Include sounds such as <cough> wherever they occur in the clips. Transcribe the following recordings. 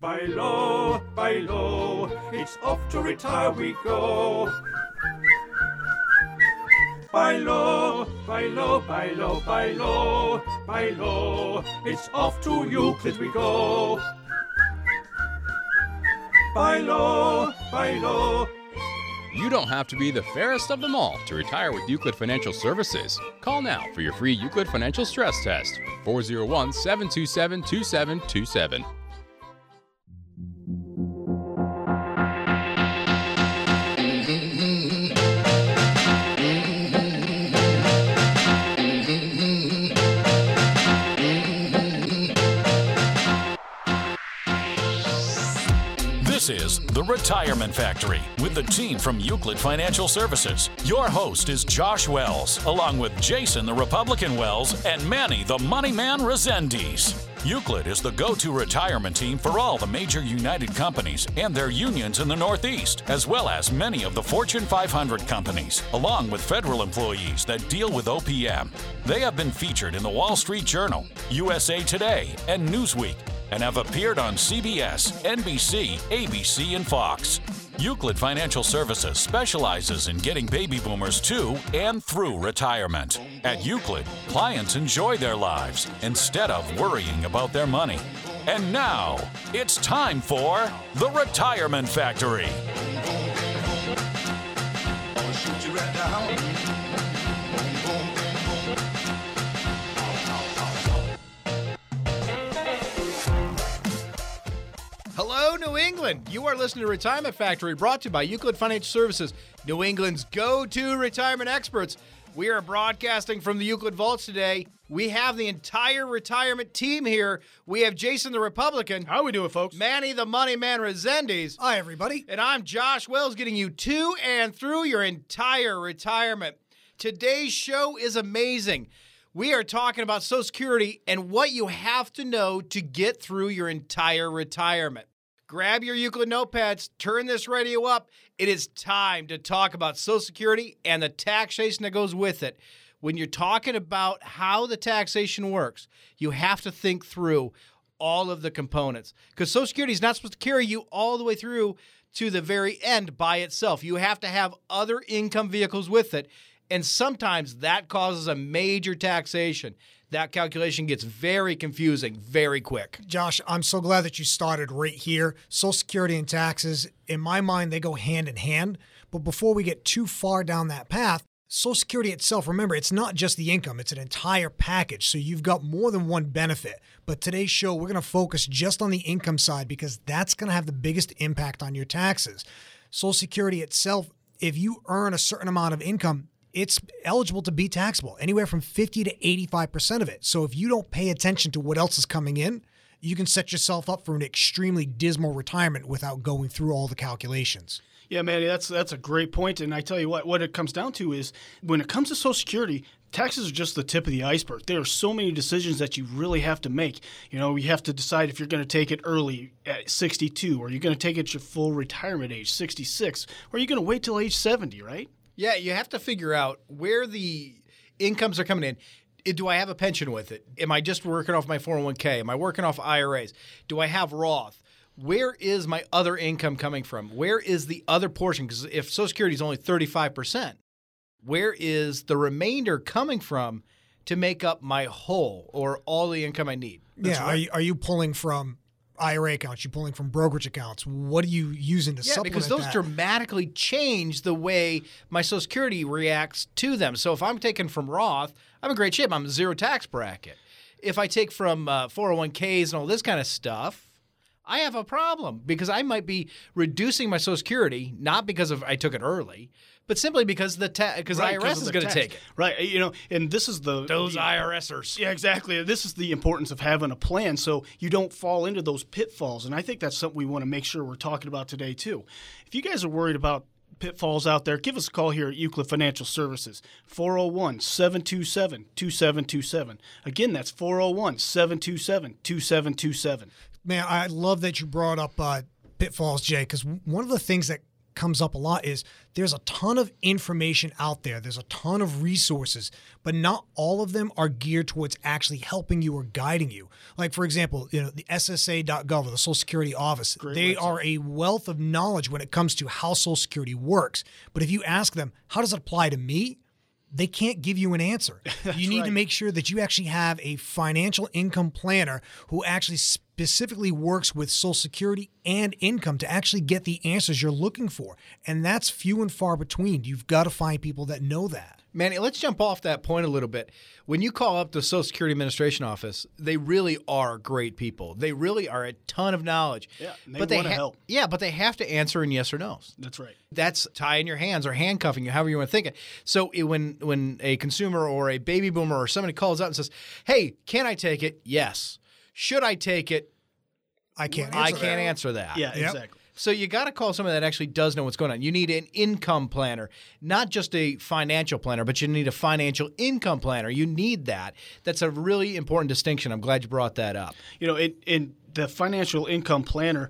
Buy low, buy low, it's off to retire we go. Buy low, buy low, buy low, buy low, buy low, it's off to Euclid we go. Buy low, buy low. You don't have to be the fairest of them all to retire with Euclid Financial Services. Call now for your free Euclid Financial Stress Test. 401 727 2727. The Retirement Factory with the team from Euclid Financial Services. Your host is Josh Wells, along with Jason the Republican Wells and Manny the Money Man Resendiz. Euclid is the go to retirement team for all the major United companies and their unions in the Northeast, as well as many of the Fortune 500 companies, along with federal employees that deal with OPM. They have been featured in the Wall Street Journal, USA Today, and Newsweek and have appeared on CBS, NBC, ABC, and Fox. Euclid Financial Services specializes in getting baby boomers to and through retirement. At Euclid, clients enjoy their lives instead of worrying about their money. And now, it's time for The Retirement Factory. Hello, New England. You are listening to Retirement Factory brought to you by Euclid Financial Services, New England's go to retirement experts. We are broadcasting from the Euclid Vaults today. We have the entire retirement team here. We have Jason the Republican. How we doing, folks? Manny the Money Man Resendiz. Hi, everybody. And I'm Josh Wells getting you to and through your entire retirement. Today's show is amazing. We are talking about Social Security and what you have to know to get through your entire retirement. Grab your Euclid notepads, turn this radio up. It is time to talk about Social Security and the taxation that goes with it. When you're talking about how the taxation works, you have to think through all of the components because Social Security is not supposed to carry you all the way through to the very end by itself. You have to have other income vehicles with it. And sometimes that causes a major taxation. That calculation gets very confusing very quick. Josh, I'm so glad that you started right here. Social Security and taxes, in my mind, they go hand in hand. But before we get too far down that path, Social Security itself, remember, it's not just the income, it's an entire package. So you've got more than one benefit. But today's show, we're going to focus just on the income side because that's going to have the biggest impact on your taxes. Social Security itself, if you earn a certain amount of income, it's eligible to be taxable, anywhere from 50 to 85% of it. So if you don't pay attention to what else is coming in, you can set yourself up for an extremely dismal retirement without going through all the calculations. Yeah, man, that's that's a great point. And I tell you what, what it comes down to is when it comes to Social Security, taxes are just the tip of the iceberg. There are so many decisions that you really have to make. You know, you have to decide if you're going to take it early at 62, or you're going to take it at your full retirement age, 66, or you're going to wait till age 70, right? Yeah, you have to figure out where the incomes are coming in. Do I have a pension with it? Am I just working off my 401k? Am I working off IRAs? Do I have Roth? Where is my other income coming from? Where is the other portion? Because if Social Security is only 35%, where is the remainder coming from to make up my whole or all the income I need? yeah, are, you, are you pulling from IRA accounts? you're pulling from brokerage accounts? What are you using to Yeah, supplement because those that? dramatically change the way my Social Security reacts to them. So if I'm taking from Roth, I'm in great shape. I'm a zero tax bracket. If I take from uh, 401ks and all this kind of stuff, I have a problem because I might be reducing my Social Security not because of I took it early, but simply because the ta- because Right, IRS 'cause of is going to take it. Right. You know, and this is the Those the- IRSers. Yeah, exactly. This is the importance of having a plan so you don't fall into those pitfalls. And I think that's something we want to make sure we're talking about today, too. If you guys are worried about pitfalls out there, give us a call here at Euclid Financial Services, 401 727 2727. Again, that's 401 727 2727. Man, I love that you brought up uh, pitfalls, Jay, because one of the things that comes up a lot is there's a ton of information out there. There's a ton of resources, but not all of them are geared towards actually helping you or guiding you. Like for example, you know, the SSA.gov or the Social Security Office, they are a wealth of knowledge when it comes to how Social Security works. But if you ask them, how does it apply to me? They can't give you an answer. <laughs> you need to make sure that you actually have a financial income planner who actually specifically works with Social Security and income to actually get the answers you're looking for. And that's few and far between. You've got to find people that know that. Manny, let's jump off that point a little bit. When you call up the Social Security Administration office, they really are great people. They really are a ton of knowledge. Yeah, they but they wanna help. Yeah, but they have to answer in yes or no's. That's right. That's tying your hands or handcuffing you, however you want to think it. So it, when when a consumer or a baby boomer or somebody calls out and says, "Hey, can I take it?" Yes. Should I take it? I can't I answer can't that. answer that. Yeah, Yep. exactly. So you got to call someone that actually does know what's going on. You need an income planner, not just a financial planner, but you need a financial income planner. You need that. That's a really important distinction. I'm glad you brought that up. You know, in, in the financial income planner,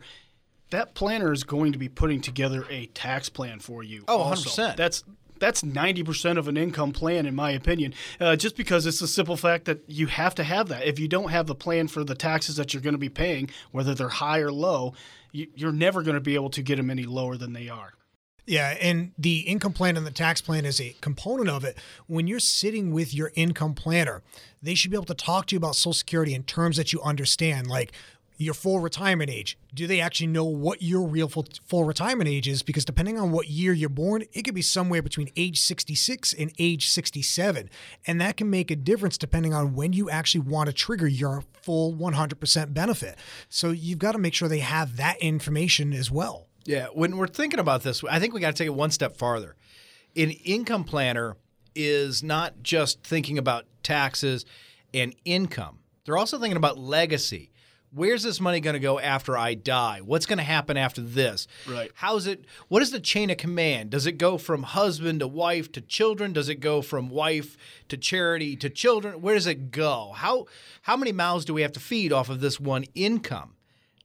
that planner is going to be putting together a tax plan for you. Oh, also. 100%. That's that's 90% of an income plan, in my opinion, uh, just because it's the simple fact that you have to have that. If you don't have the plan for the taxes that you're going to be paying, whether they're high or low, you, you're never going to be able to get them any lower than they are. Yeah, and the income plan and the tax plan is a component of it. When you're sitting with your income planner, they should be able to talk to you about Social Security in terms that you understand, like your full retirement age. Do they actually know what your real full, full retirement age is? Because depending on what year you're born, it could be somewhere between age 66 and age 67. And that can make a difference depending on when you actually want to trigger your full 100% benefit. So you've got to make sure they have that information as well. Yeah, when we're thinking about this, I think we got to take it one step farther. An income planner is not just thinking about taxes and income. They're also thinking about legacy. Where's this money going to go after I die? What's going to happen after this? Right. How's it what is the chain of command? Does it go from husband to wife to children? Does it go from wife to charity to children? Where does it go? How how many mouths do we have to feed off of this one income?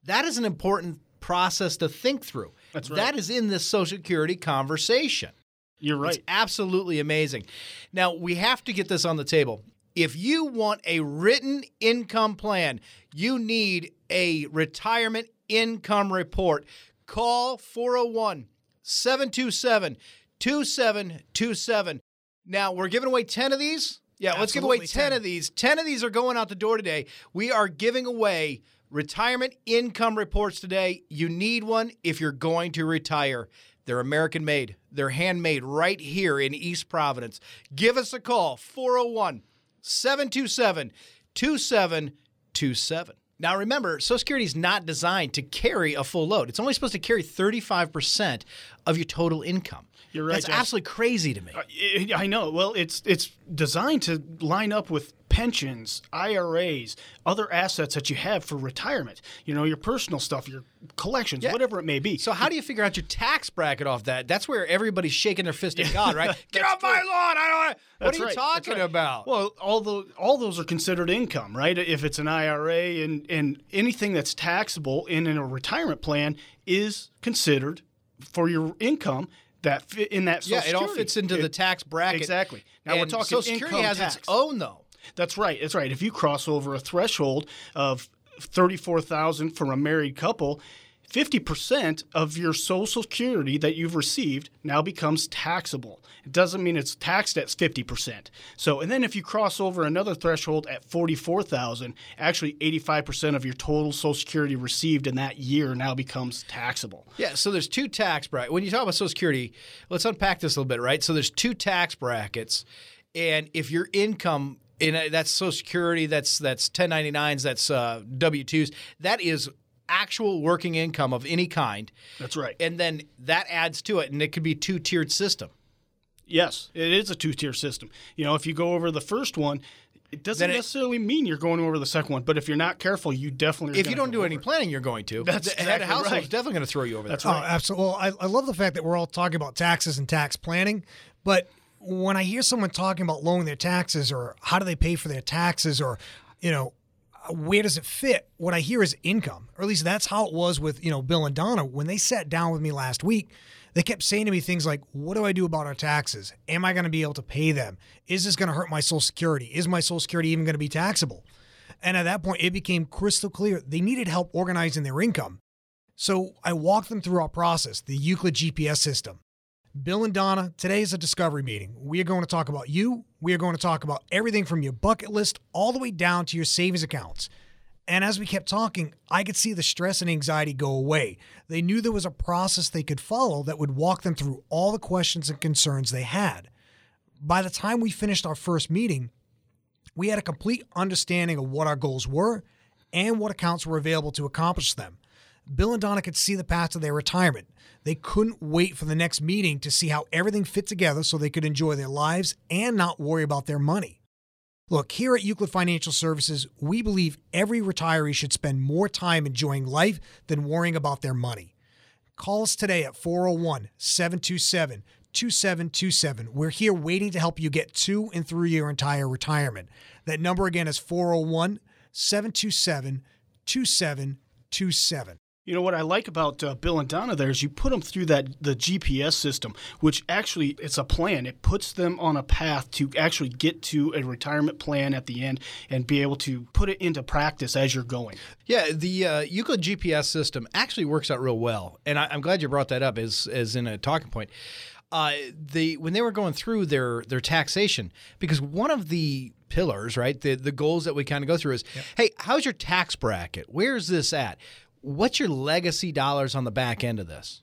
That is an important process to think through. That's right. That is in this Social Security conversation. You're right. It's absolutely amazing. Now, we have to get this on the table. If you want a written income plan, you need a retirement income report. Call 401 727 2727. Now, we're giving away 10 of these. Yeah, let's give away Absolutely 10 of these. 10 of these are going out the door today. We are giving away retirement income reports today. You need one if you're going to retire. They're American made, they're handmade right here in East Providence. Give us a call 401 727 2727. Now remember, Social Security is not designed to carry a full load. It's only supposed to carry 35% of your total income. You're right, That's Josh. absolutely crazy to me. Uh, I I know. Well, it's it's designed to line up with pensions, IRAs, other assets that you have for retirement. You know, your personal stuff, your collections, Yeah. whatever it may be. So how do you figure out your tax bracket off that? That's where everybody's shaking their fist at God, right? <laughs> Get off my lawn! I don't. What That's are you right, that's talking right. about? Well, all those all those are considered income, right? If it's an IRA and and anything that's taxable in, in a retirement plan is considered for your income that in that. yeah, Social it all fits into the tax bracket. Exactly. Now we're And talking Social Security income has tax. its own though. That's right. That's right. If you cross over a threshold of thirty-four thousand for a married couple, fifty percent of your Social Security that you've received now becomes taxable. It doesn't mean it's taxed at fifty percent. So, and then if you cross over another threshold at forty-four thousand, actually eighty-five percent of your total Social Security received in that year now becomes taxable. Yeah, so there's two tax brackets. When you talk about Social Security, let's unpack this a little bit, right? So there's two tax brackets, and if your income in that's Social Security, that's that's 1099s, that's uh, W2s, that is actual working income of any kind, That's right. and then that adds to it, and it could be two tiered system. Yes, it is a two-tier system. You know, if you go over the first one. It doesn't it- necessarily mean you're going over the second one, but if you're not careful, you definitely. Are If you don't go do any it. planning, you're going to. That's the head of exactly household is definitely going to throw you over there. That's Oh, absolutely. Well, I, I love the fact that we're all talking about taxes and tax planning, but when I hear someone talking about lowering their taxes or how do they pay for their taxes or, you know, where does it fit? What I hear is income, or at least that's how it was with, you know, Bill and Donna. When they sat down with me last week, They kept saying to me things like, What do I do about our taxes? Am I going to be able to pay them? Is this going to hurt my Social Security? Is my Social Security even going to be taxable? And at that point, it became crystal clear they needed help organizing their income. So I walked them through our process, the Euclid GPS system. Bill and Donna, today is a discovery meeting. We are going to talk about you. We are going to talk about everything from your bucket list all the way down to your savings accounts. And as we kept talking, I could see the stress and anxiety go away. They knew there was a process they could follow that would walk them through all the questions and concerns they had. By the time we finished our first meeting, we had a complete understanding of what our goals were and what accounts were available to accomplish them. Bill and Donna could see the path to their retirement. They couldn't wait for the next meeting to see how everything fit together so they could enjoy their lives and not worry about their money. Look, here at Euclid Financial Services, we believe every retiree should spend more time enjoying life than worrying about their money. Call us today at 401 727 2727. We're here waiting to help you get to and through your entire retirement. That number again is 401 727 2727. You know what I like about uh, Bill and Donna there is you put them through that the GPS system, which actually it's a plan. It puts them on a path to actually get to a retirement plan at the end and be able to put it into practice as you're going. Yeah, the uh, Euclid GPS system actually works out real well, and I, am glad you brought that up as as in a talking point. Uh, the when they were going through their their taxation, because one of the pillars, right, the the goals that we kind of go through is, yep. hey, how's your tax bracket? Where's this at? What's your legacy dollars on the back end of this?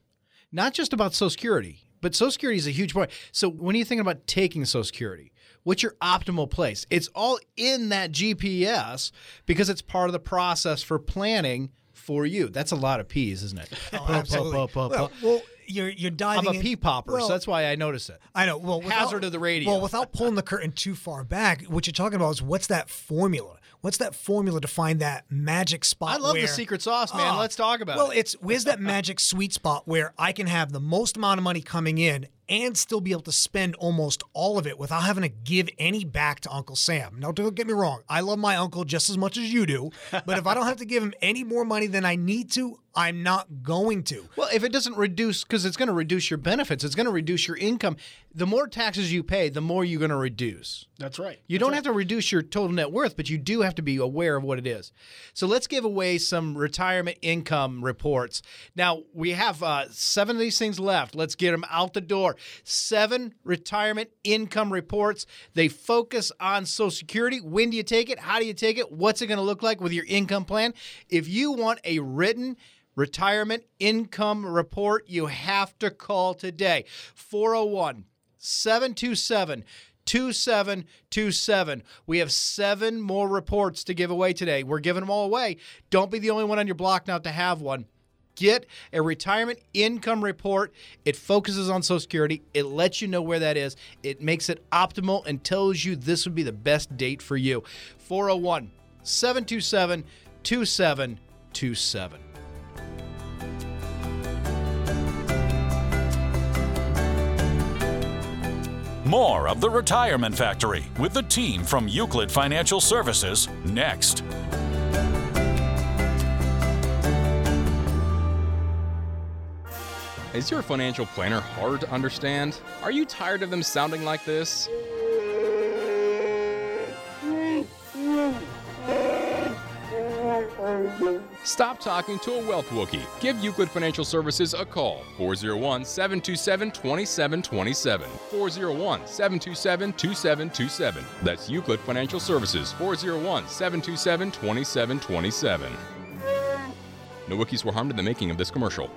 Not just about Social Security, but Social Security is a huge point. So when you're thinking about taking Social Security, what's your optimal place? It's all in that GPS because it's part of the process for planning for you. That's a lot of P's, isn't it? Oh, absolutely. <laughs> well, well, you're you're diving. I'm a pea popper, well, so that's why I notice it. I know. Well, without, hazard of the radio. Well, without pulling the curtain too far back, what you're talking about is what's that formula? What's that formula to find that magic spot? I love where, the secret sauce, man. Uh, Let's talk about well, it. Well, it's where's that <laughs> magic sweet spot where I can have the most amount of money coming in and still be able to spend almost all of it without having to give any back to Uncle Sam. Now, don't get me wrong. I love my uncle just as much as you do, but if I don't have to give him any more money than I need to, I'm not going to. Well, if it doesn't reduce, because it's going to reduce your benefits, it's going to reduce your income. The more taxes you pay, the more you're going to reduce. That's right. You That's don't right. have to reduce your total net worth, but you do have to be aware of what it is. So let's give away some retirement income reports. Now, we have uh, seven of these things left. Let's get them out the door. Seven retirement income reports. They focus on Social Security. When do you take it? How do you take it? What's it going to look like with your income plan? If you want a written, retirement income report, you have to call today. 401 727 2727. We have seven more reports to give away today. We're giving them all away. Don't be the only one on your block not to have one. Get a retirement income report. It focuses on Social Security. It lets you know where that is. It makes it optimal and tells you this would be the best date for you. 401 727 2727. More of the Retirement Factory with the team from Euclid Financial Services next. Is your financial planner hard to understand? Are you tired of them sounding like this? Stop talking to a wealth Wookie. Give Euclid Financial Services a call. 401 727 2727. 401 727 2727. That's Euclid Financial Services. 401 727 2727. No Wookiees were harmed in the making of this commercial.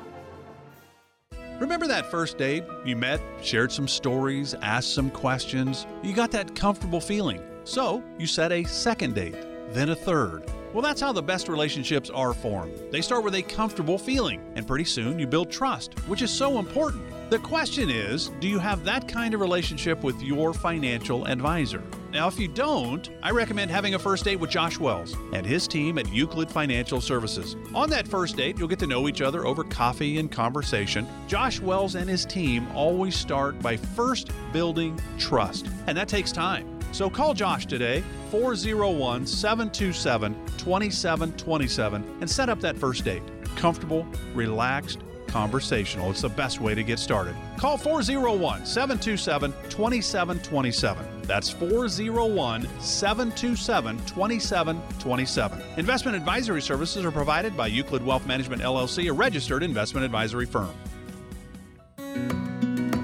Remember that first date? You met, shared some stories, asked some questions. You got that comfortable feeling. So you set a second date, then a third. Well, that's how the best relationships are formed. They start with a comfortable feeling, and pretty soon you build trust, which is so important. The question is do you have that kind of relationship with your financial advisor? Now, if you don't, I recommend having a first date with Josh Wells and his team at Euclid Financial Services. On that first date, you'll get to know each other over coffee and conversation. Josh Wells and his team always start by first building trust, and that takes time. So call Josh today, 401 727 2727, and set up that first date. Comfortable, relaxed, conversational. It's the best way to get started. Call 401 727 2727. That's 401 727 2727. Investment advisory services are provided by Euclid Wealth Management LLC, a registered investment advisory firm.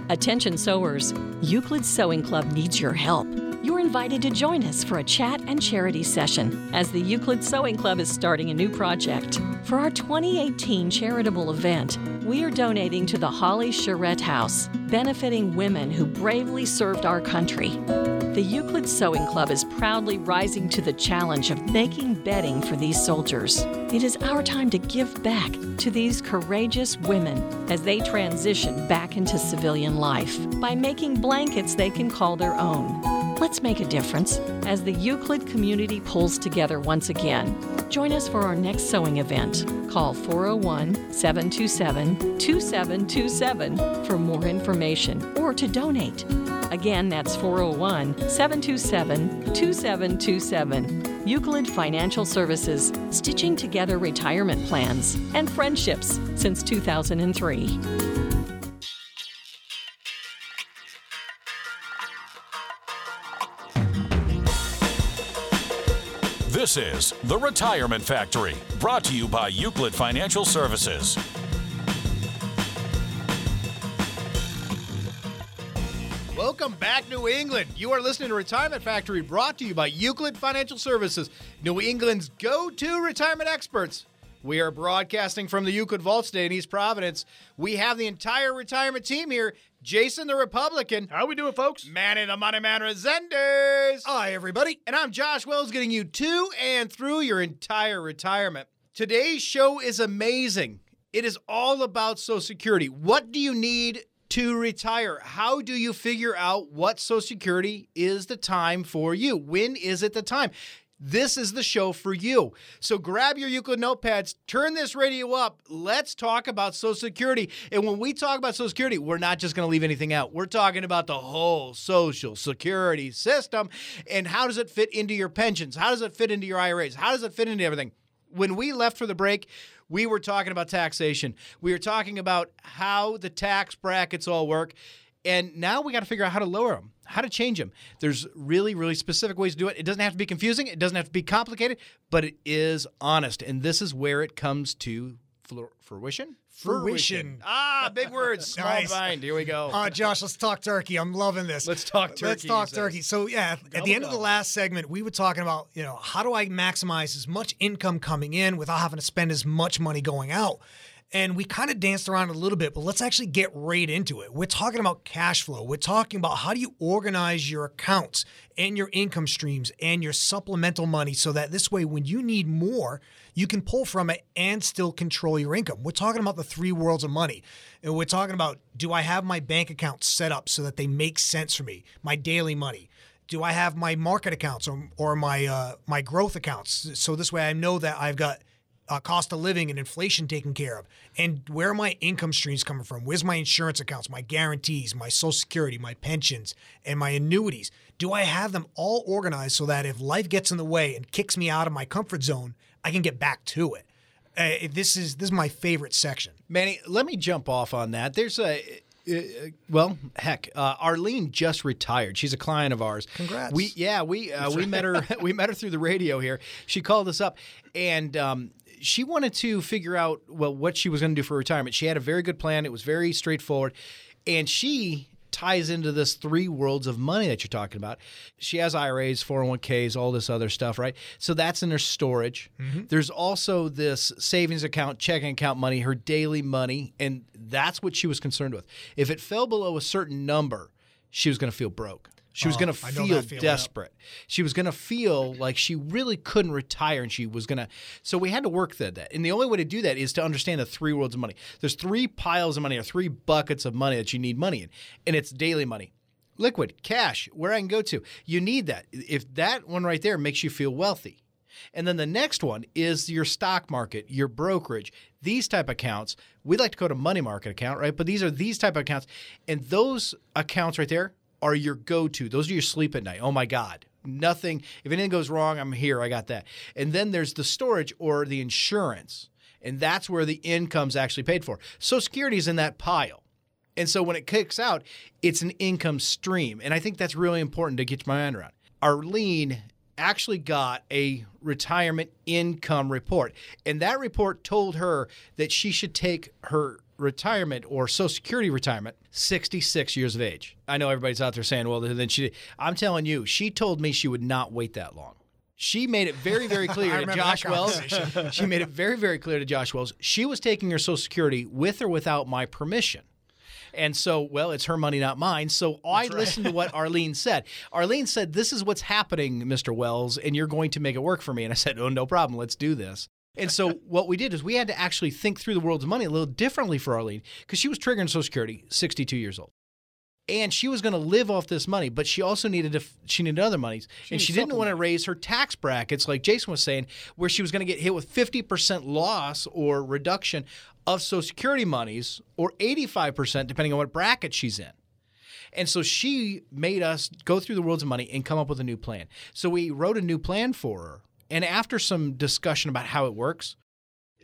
Attention sewers, Euclid Sewing Club needs your help. You're invited to join us for a chat and charity session as the Euclid Sewing Club is starting a new project. For our 2018 charitable event, we are donating to the Holly Charette House, benefiting women who bravely served our country. The Euclid Sewing Club is proudly rising to the challenge of making bedding for these soldiers. It is our time to give back to these courageous women as they transition back into civilian life by making blankets they can call their own. Let's make a difference as the Euclid community pulls together once again. Join us for our next sewing event. Call 401 727 2727 for more information or to donate. Again, that's 401 727 2727. Euclid Financial Services, stitching together retirement plans and friendships since 2003. This is The Retirement Factory, brought to you by Euclid Financial Services. Welcome back, New England. You are listening to Retirement Factory brought to you by Euclid Financial Services, New England's go to retirement experts. We are broadcasting from the Euclid Vault today in East Providence. We have the entire retirement team here. Jason the Republican. How are we doing, folks? Manny the Money Man Resendiz. Hi, everybody. And I'm Josh Wells getting you to and through your entire retirement. Today's show is amazing. It is all about Social Security. What do you need to retire? How do you figure out what Social Security is the time for you? When is it the time? This is the show for you. So grab your Euclid notepads, turn this radio up. Let's talk about Social Security. And when we talk about Social Security, we're not just going to leave anything out. We're talking about the whole Social Security system and how does it fit into your pensions? How does it fit into your IRAs? How does it fit into everything? When we left for the break, we were talking about taxation. We were talking about how the tax brackets all work. And now we got to figure out how to lower them, how to change them. There's really, really specific ways to do it. It doesn't have to be confusing, it doesn't have to be complicated, but it is honest. And this is where it comes to fruition. Fruition. Ah, big words. <laughs> Small Nice. mind. Here we go. Uh, Josh, let's talk turkey. I'm loving this. Let's talk turkey. Let's talk turkey. says. So yeah, at the end of the last segment, we were talking about you know how do I maximize as much income coming in without having to spend as much money going out. And we kind of danced around a little bit, but let's actually get right into it. We're talking about cash flow. We're talking about how do you organize your accounts and your income streams and your supplemental money so that this way, when you need more, you can pull from it and still control your income. We're talking about the three worlds of money. And we're talking about do I have my bank accounts set up so that they make sense for me, my daily money? Do I have my market accounts or, or my uh, my growth accounts? So this way I know that I've got uh, cost of living and inflation taken care of. And where are my income streams coming from? Where's my insurance accounts, my guarantees, my social security, my pensions, and my annuities? Do I have them all organized so that if life gets in the way and kicks me out of my comfort zone, I can get back to it? Uh, this is this is my favorite section. Manny, let me jump off on that. There's a. Uh, well, heck, uh, Arlene just retired. She's a client of ours. Congrats. We yeah we uh, we met her <laughs> we met her through the radio here. She called us up and um, she wanted to figure out well what she was going to do for retirement. She had a very good plan. It was very straightforward, and she ties into this three worlds of money that you're talking about. She has IRAs, 401ks, all this other stuff, right? So that's in her storage. Mm-hmm. There's also this savings account, checking account money, her daily money, and that's what she was concerned with. If it fell below a certain number, she was going to feel broke. She was Oh, going to feel desperate. She was going to feel like she really couldn't retire and she was going to. So we had to work that. that. And the only way to do that is to understand the three worlds of money. There's three piles of money or three buckets of money that you need money in, and it's daily money. Liquid, cash, where I can go to. You need that. If that one right there makes you feel wealthy. And then the next one is your stock market, your brokerage, these type of accounts. We like to go to money market account, right? But these are these type of accounts. And those accounts right there are your go-to. Those are your sleep at night. Oh my God. Nothing, if anything goes wrong, I'm here. I got that. And then there's the storage or the insurance. And that's where the income's actually paid for. Social Security is in that pile. And so when it kicks out, it's an income stream. And I think that's really important to get your mind around. Arlene actually got a retirement income report. And that report told her that she should take her retirement or Social Security retirement 66 years of age. I know everybody's out there saying, well, then she, I'm telling you, she told me she would not wait that long. She made it very, very <laughs> clear to Josh Wells. she made it very, very clear to Josh Wells. She was taking her Social Security with or without my permission. And so, well, it's her money, not mine. So I listened to what Arlene said. Arlene said, This is what's happening, Mr. Wells, and you're going to make it work for me. And I said, Oh, no problem. Let's do this. And so <laughs> what we did is we had to actually think through the world's money a little differently for Arlene because she was triggering Social Security, 62 years old. And she was going to live off this money, but she also needed to, she needed other monies, and she didn't want to raise her tax brackets like Jason was saying, where she was going to get hit with 50% loss or reduction of Social Security monies, or 85% depending on what bracket she's in. And so she made us go through the worlds of money and come up with a new plan. So we wrote a new plan for her. And after some discussion about how it works,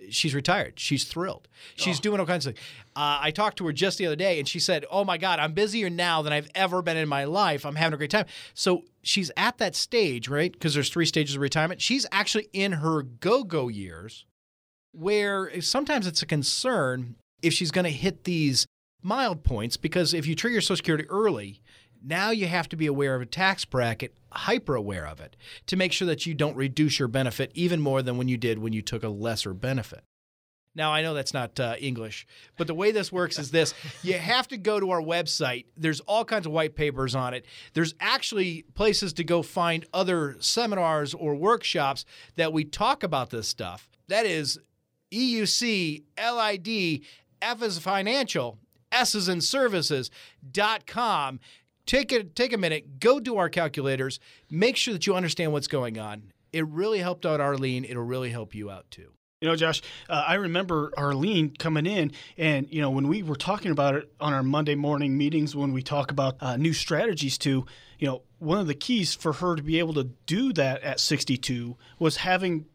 she's retired. She's thrilled. She's doing all kinds of things. Uh, I talked to her just the other day and she said, Oh my God, I'm busier now than I've ever been in my life. I'm having a great time. So she's at that stage, right? Because there's three stages of retirement. She's actually in her go go years where sometimes it's a concern if she's going to hit these mild points because if you trigger Social Security early, now you have to be aware of a tax bracket, hyper aware of it, to make sure that you don't reduce your benefit even more than when you did when you took a lesser benefit. Now, I know that's not uh, English, but the way this works is this you have to go to our website. There's all kinds of white papers on it. There's actually places to go find other seminars or workshops that we talk about this stuff. That is EUC LID F is financial, S is in services dot com. Take a, take a minute, go do our calculators, make sure that you understand what's going on. It really helped out Arlene. It'll really help you out too. You know, Josh, uh, I remember Arlene coming in, and you know, when we were talking about it on our Monday morning meetings, when we talk about uh, new strategies, to you know, one of the keys for her to be able to do that at 62 was having.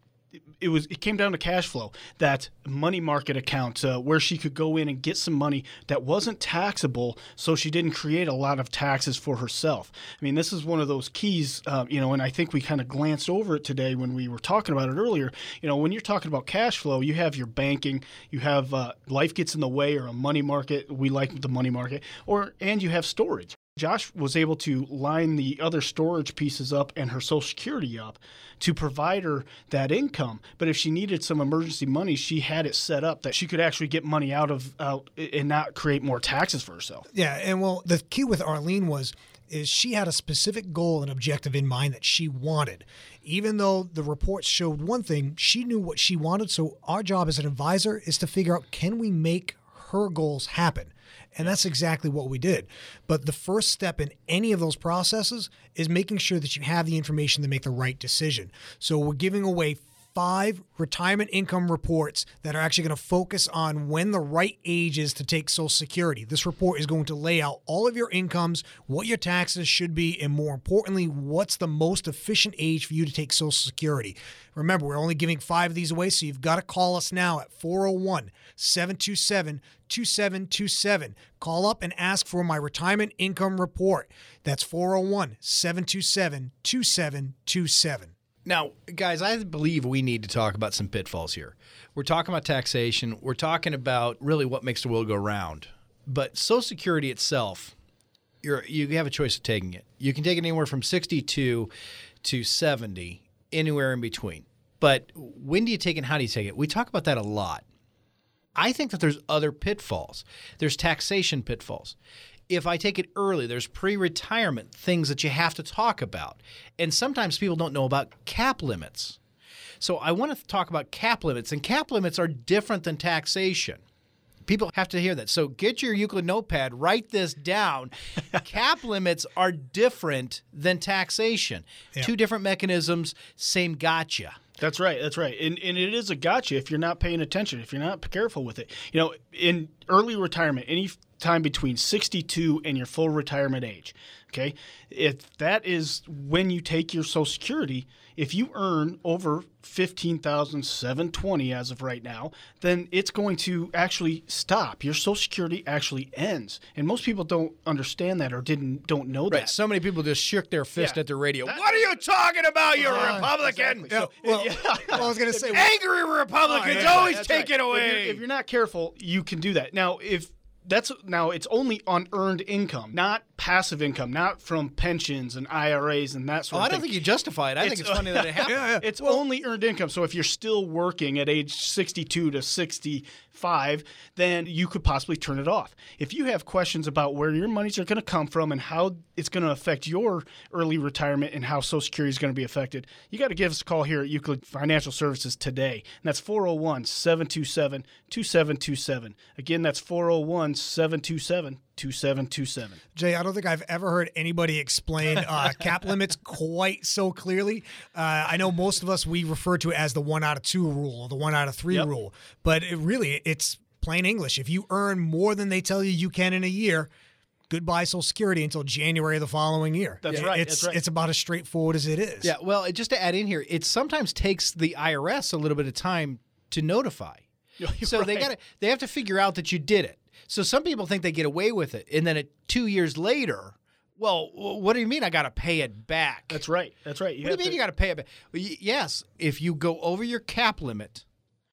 It was. It came down to cash flow. That money market account uh, where she could go in and get some money that wasn't taxable, so she didn't create a lot of taxes for herself. I mean, this is one of those keys, um, you know, and I think we kind of glanced over it today when we were talking about it earlier. You know, when you're talking about cash flow, you have your banking, you have uh, life gets in the way, or a money market. We like the money market, or and you have storage. Josh was able to line the other storage pieces up and her Social Security up to provide her that income. But if she needed some emergency money, she had it set up that she could actually get money out of out and not create more taxes for herself. Yeah, and well, the key with Arlene was is she had a specific goal and objective in mind that she wanted. Even though the reports showed one thing, she knew what she wanted. So our job as an advisor is to figure out can we make her goals happen. And that's exactly what we did. But the first step in any of those processes is making sure that you have the information to make the right decision. So we're giving away five retirement income reports that are actually going to focus on when the right age is to take Social Security. This report is going to lay out all of your incomes, what your taxes should be, and more importantly, what's the most efficient age for you to take Social Security. Remember, we're only giving five of these away, so you've got to call us now at 401 727 2727. Call up and ask for my retirement income report. That's 401 727 2727. Now, guys, I believe we need to talk about some pitfalls here. We're talking about taxation. We're talking about really what makes the world go round. But Social Security itself, you're, you have a choice of taking it. You can take it anywhere from 62 to 70, anywhere in between. But when do you take it and how do you take it? We talk about that a lot. I think that there's other pitfalls. There's taxation pitfalls. If I take it early, there's pre retirement things that you have to talk about. And sometimes people don't know about cap limits. So I want to talk about cap limits, and cap limits are different than taxation. People have to hear that. So get your Euclid notepad, write this down. <laughs> cap limits are different than taxation. Two different mechanisms, same gotcha. That's right. That's right. And, and it is a gotcha if you're not paying attention, if you're not careful with it. You know, in early retirement, any time between 62 and your full retirement age. Okay, if that is when you take your Social Security, if you earn over fifteen thousand seven twenty as of right now, then it's going to actually stop. Your Social Security actually ends, and most people don't understand that or didn't don't know Right. that. So many people just shook their fist Yeah. at the radio. That- what are you talking about, you Uh, Republican? exactly. So- well, yeah. well, I was going <laughs> to say, Angry Republicans Yeah, always take right. it away. If you're, if you're not careful, you can do that. Now, if that's now it's only on earned income, not passive income, not from pensions and IRAs and that sort oh, sort I don't thing. think you justify it. I think it's funny that it <laughs> happened. It's only earned income. So if you're still working at age 62 to 65, then you could possibly turn it off. If you have questions about where your monies are going to come from and how it's going to affect your early retirement and how Social Security is going to be affected, you got to give us a call here at Euclid Financial Services today. And that's 401 727 2727. Again, that's 401 727 2727. Jay, I don't think I've ever heard anybody explain uh, <laughs> cap limits quite so clearly. Uh, I know most of us we refer to it as the one out of two rule, the one out of three Yep. rule, but it really it's plain English. If you earn more than they tell you you can in a year, goodbye Social Security until January of the following year. That's Yeah, right, It's that's right. it's about as straightforward as it is. Yeah, well, just to add in here, it sometimes takes the IRS a little bit of time to notify. <laughs> So they got to they have to figure out that you did it. So some people think they get away with it, and then it, two years later, well, what do you mean I got to pay it back? That's right. That's right. what do you mean to- you got to pay it back? Well, y- yes, if you go over your cap limit,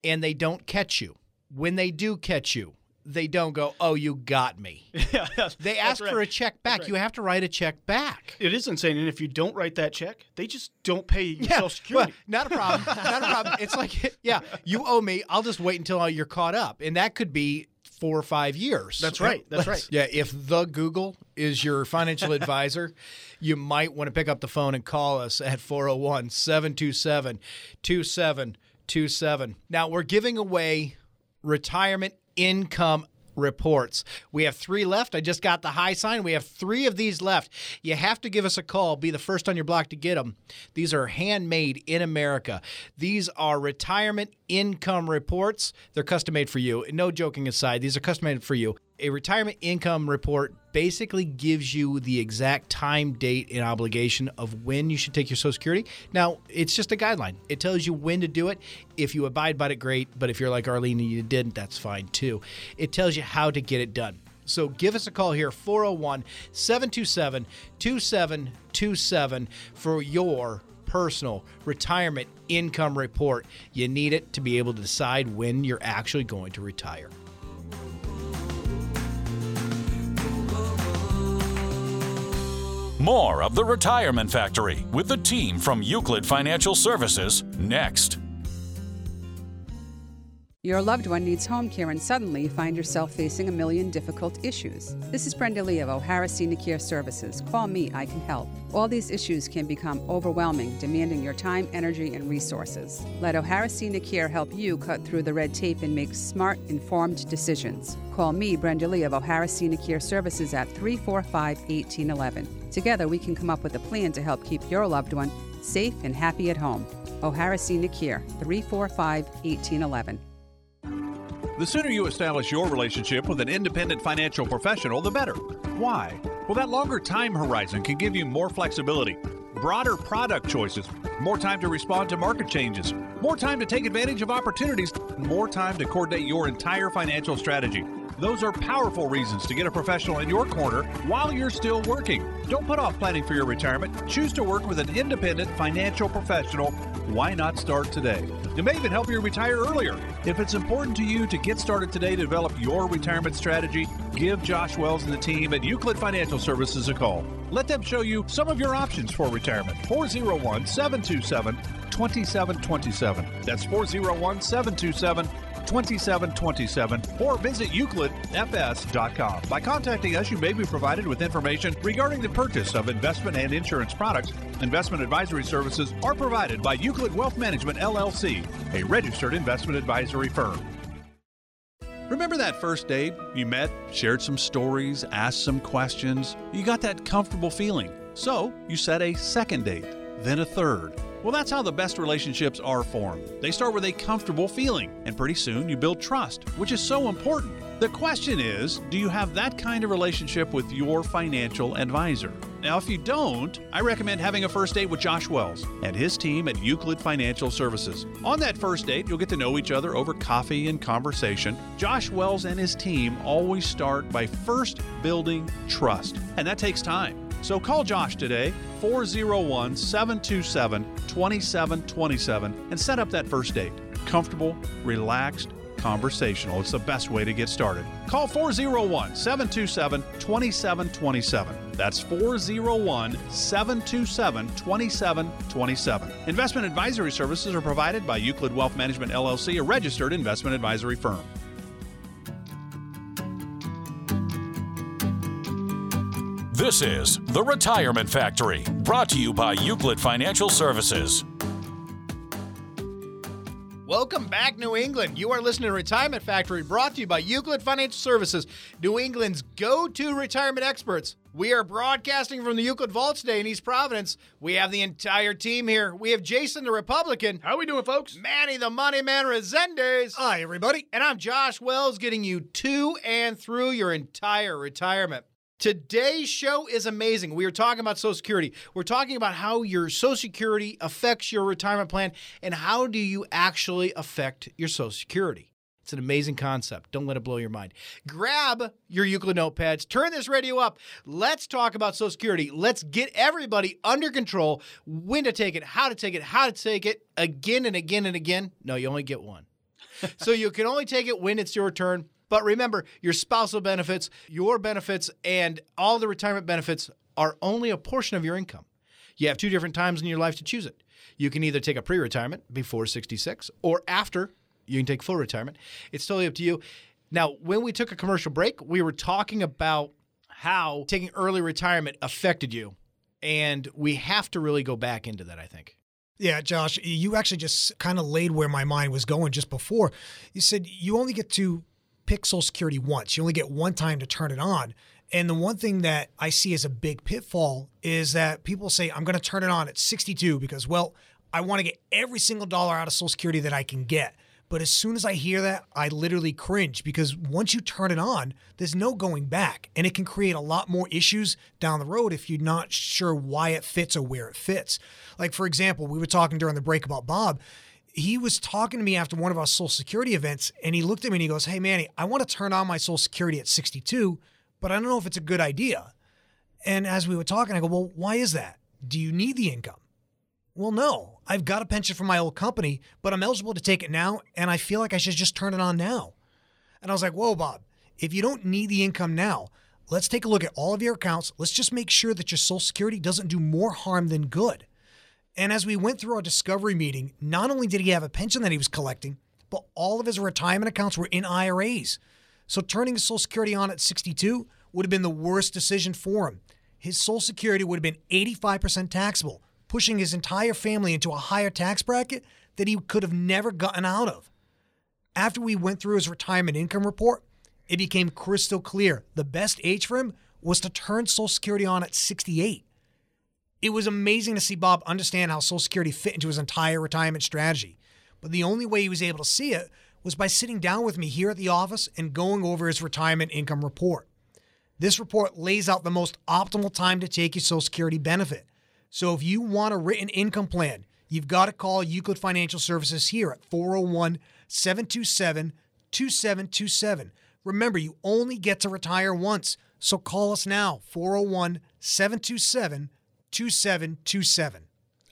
and they don't catch you. When they do catch you, they don't go, "Oh, you got me." <laughs> Yeah, They ask for a check back. right. You have to write a check back. It is insane. And if you don't write that check, they just don't pay your Social well, Security. not a problem. not a problem. <laughs> It's like, <laughs> yeah, you owe me. I'll just wait until you're caught up, and that could be four or five years. That's right. That's right. <laughs> Yeah, if the Google is your financial advisor, <laughs> you might want to pick up the phone and call us at 401 727 2727. Now, we're giving away retirement income reports. We have three left. I just got the high sign. We have three of these left. You have to give us a call. Be the first on your block to get them. These are handmade in America. These are retirement income reports. They're custom made for you. No joking aside, these are custom made for you. A retirement income report basically gives you the exact time, date, and obligation of when you should take your Social Security. Now, it's just a guideline. It tells you when to do it. If you abide by it, great. But if you're like Arlene and you didn't, that's fine too. It tells you how to get it done. So give us a call here, 401 727 2727 for your personal retirement income report. You need it to be able to decide when you're actually going to retire. More of The Retirement Factory with the team from Euclid Financial Services next. Your loved one needs home care and suddenly you find yourself facing a million difficult issues. This is Brenda Lee of O'Hara Senior Care Services. Call me, I can help. All these issues can become overwhelming, demanding your time, energy, and resources. Let O'Hara Senior Care help you cut through the red tape and make smart, informed decisions. Call me, Brenda Lee of O'Hara Senior Care Services at 345 1811. Together, we can come up with a plan to help keep your loved one safe and happy at home. O'Hara Senior Care, 345 1811. The sooner you establish your relationship with an independent financial professional, the better. Why? Well, that longer time horizon can give you more flexibility, broader product choices, more time to respond to market changes, more time to take advantage of opportunities, more time to coordinate your entire financial strategy. Those are powerful reasons to get a professional in your corner while you're still working. Don't put off planning for your retirement. Choose to work with an independent financial professional. Why not start today? It may even help you retire earlier. If it's important to you to get started today to develop your retirement strategy, give Josh Wells and the team at Euclid Financial Services a call. Let them show you some of your options for retirement. 401 727 2727. That's 401 727 2727 or visit euclidfs.com. By contacting us, you may be provided with information regarding the purchase of investment and insurance products. Investment advisory services are provided by Euclid Wealth Management LLC, a registered investment advisory firm. Remember that first date? You met, shared some stories, asked some questions. You got that comfortable feeling. So you set a second date, then a third. Well, that's how the best relationships are formed. They start with a comfortable feeling, and pretty soon you build trust, which is so important. The question is do you have that kind of relationship with your financial advisor? Now, if you don't, I recommend having a first date with Josh Wells and his team at Euclid Financial Services. On that first date, you'll get to know each other over coffee and conversation. Josh Wells and his team always start by first building trust, and that takes time. So call Josh today, 401 727 2727, and set up that first date. Comfortable, relaxed, conversational. It's the best way to get started. Call 401 727 2727. That's 401 727 2727. Investment advisory services are provided by Euclid Wealth Management LLC, a registered investment advisory firm. This is The Retirement Factory, brought to you by Euclid Financial Services. Welcome back, New England. You are listening to Retirement Factory, brought to you by Euclid Financial Services, New England's go to retirement experts. We are broadcasting from the Euclid Vault today in East Providence. We have the entire team here. We have Jason the Republican. How are we doing, folks? Manny the Money Man Resendiz. Hi, everybody. And I'm Josh Wells, getting you to and through your entire retirement. Today's show is amazing. We are talking about Social Security. We're talking about how your Social Security affects your retirement plan and how do you actually affect your Social Security. It's an amazing concept. Don't let it blow your mind. Grab your Euclid notepads, turn this radio up. Let's talk about Social Security. Let's get everybody under control, when to take it, how to take it, how to take it again and again and again. No, you only get one. <laughs> so you can only take it when it's your turn. But remember, your spousal benefits, your benefits, and all the retirement benefits are only a portion of your income. You have two different times in your life to choose it. You can either take a pre retirement before 66 or after you can take full retirement. It's totally up to you. Now, when we took a commercial break, we were talking about how taking early retirement affected you. And we have to really go back into that, I think. Yeah, Josh, you actually just kind of laid where my mind was going just before. You said you only get to pick Social Security once. You only get one time to turn it on. And the one thing that I see as a big pitfall is that people say, I'm going to turn it on at 62 because, well, I want to get every single dollar out of Social Security that I can get. But as soon as I hear that, I literally cringe because once you turn it on, there's no going back. And it can create a lot more issues down the road if you're not sure why it fits or where it fits. Like, for example, we were talking during the break about Bob he was talking to me after one of our Social Security events, and he looked at me and he goes, Hey, Manny, I want to turn on my Social Security at 62, but I don't know if it's a good idea. And as we were talking, I go, Well, why is that? Do you need the income? Well, no. I've got a pension from my old company, but I'm eligible to take it now, and I feel like I should just turn it on now. And I was like, Whoa, Bob, if you don't need the income now, let's take a look at all of your accounts. Let's just make sure that your Social Security doesn't do more harm than good. And as we went through our discovery meeting, not only did he have a pension that he was collecting, but all of his retirement accounts were in IRAs. So turning his Social Security on at 62 would have been the worst decision for him. His Social Security would have been 85% taxable, pushing his entire family into a higher tax bracket that he could have never gotten out of. After we went through his retirement income report, it became crystal clear the best age for him was to turn Social Security on at 68 it was amazing to see Bob understand how Social Security fit into his entire retirement strategy. But the only way he was able to see it was by sitting down with me here at the office and going over his retirement income report. This report lays out the most optimal time to take your Social Security benefit. So if you want a written income plan, you've got to call Euclid Financial Services here at 401 727 2727. Remember, you only get to retire once. So call us now, 401 727 2727.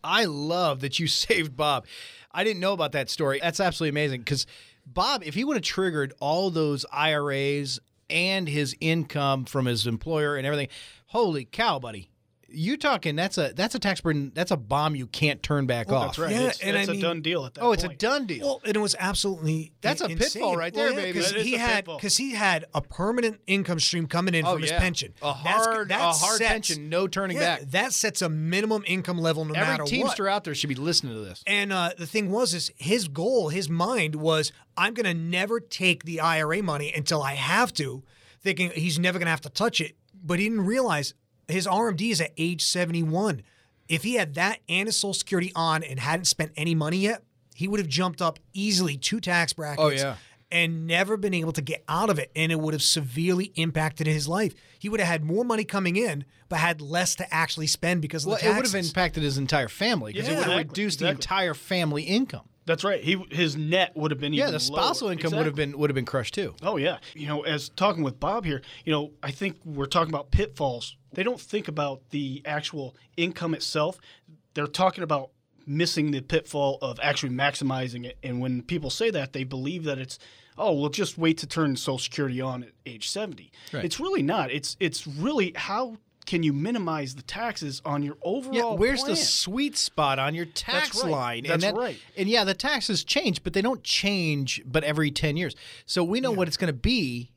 I love that you <laughs> saved Bob. I didn't know about that story. That's absolutely amazing because Bob, if he would have triggered all those IRAs and his income from his employer and everything, holy cow, buddy you talking that's a that's a tax burden that's a bomb you can't turn back well, off. That's right. Yeah, it's, and it's I a mean- done deal at that Oh, it's a done deal. Well, and it was absolutely That's a insane. pitfall right there, baby. Because he a had because he had a permanent income stream coming in Oh, from his pension. A That's- hard- that a hard sets- pension, no turning yeah, back. That sets a minimum income level no matter Every what. teamster out there should be listening to this. And uh, the thing was, is his goal, his mind was, I'm going to never take the IRA money until I have to, thinking he's never going to have to touch it. But he didn't realize his RMD is at age 71. If he had that and his Social Security on and hadn't spent any money yet, he would have jumped up easily two tax brackets. Oh, yeah. and never been able to get out of it. And it would have severely impacted his life. He would have had more money coming in, but had less to actually spend because of Well, the it would have impacted his entire family because it Yeah, would have exactly, reduced the entire family income. That's right. He his net would have been Yeah, even the spousal lower. income would have been would have been crushed too. Oh yeah, you know, as talking with Bob here, you know, I think we're talking about pitfalls. They don't think about the actual income itself. They're talking about missing the pitfall of actually maximizing it. And when people say that, they believe that it's oh, well, just wait to turn Social Security on at age seventy. Right. It's really not. It's it's really how can you minimize the taxes on your overall? Yeah, where's the sweet spot on your tax right. line? That's and that- right. And yeah, the taxes change, but they don't change but every 10 years. So we know what it's going to be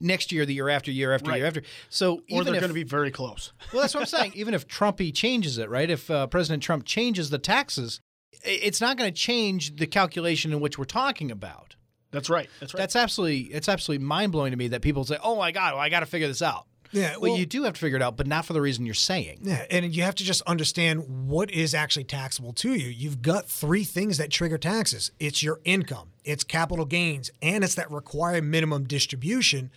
next year, the year after, year after, Right. year after. So Or even they're going to be very close. <laughs> Well, that's what I'm saying. Even if Trumpy changes it, right? If uh, President Trump changes the taxes, it's not going to change the calculation in which we're talking about. That's right. That's right. That's absolutely it's absolutely mind blowing to me that people say, "Oh my God, well, I got to figure this out." Yeah, well, well- you do have to figure it out, but not for the reason you're saying. Yeah, and you have to just understand what is actually taxable to you. You've got three things that trigger taxes. It's your income, it's capital gains, and it's that required minimum distribution.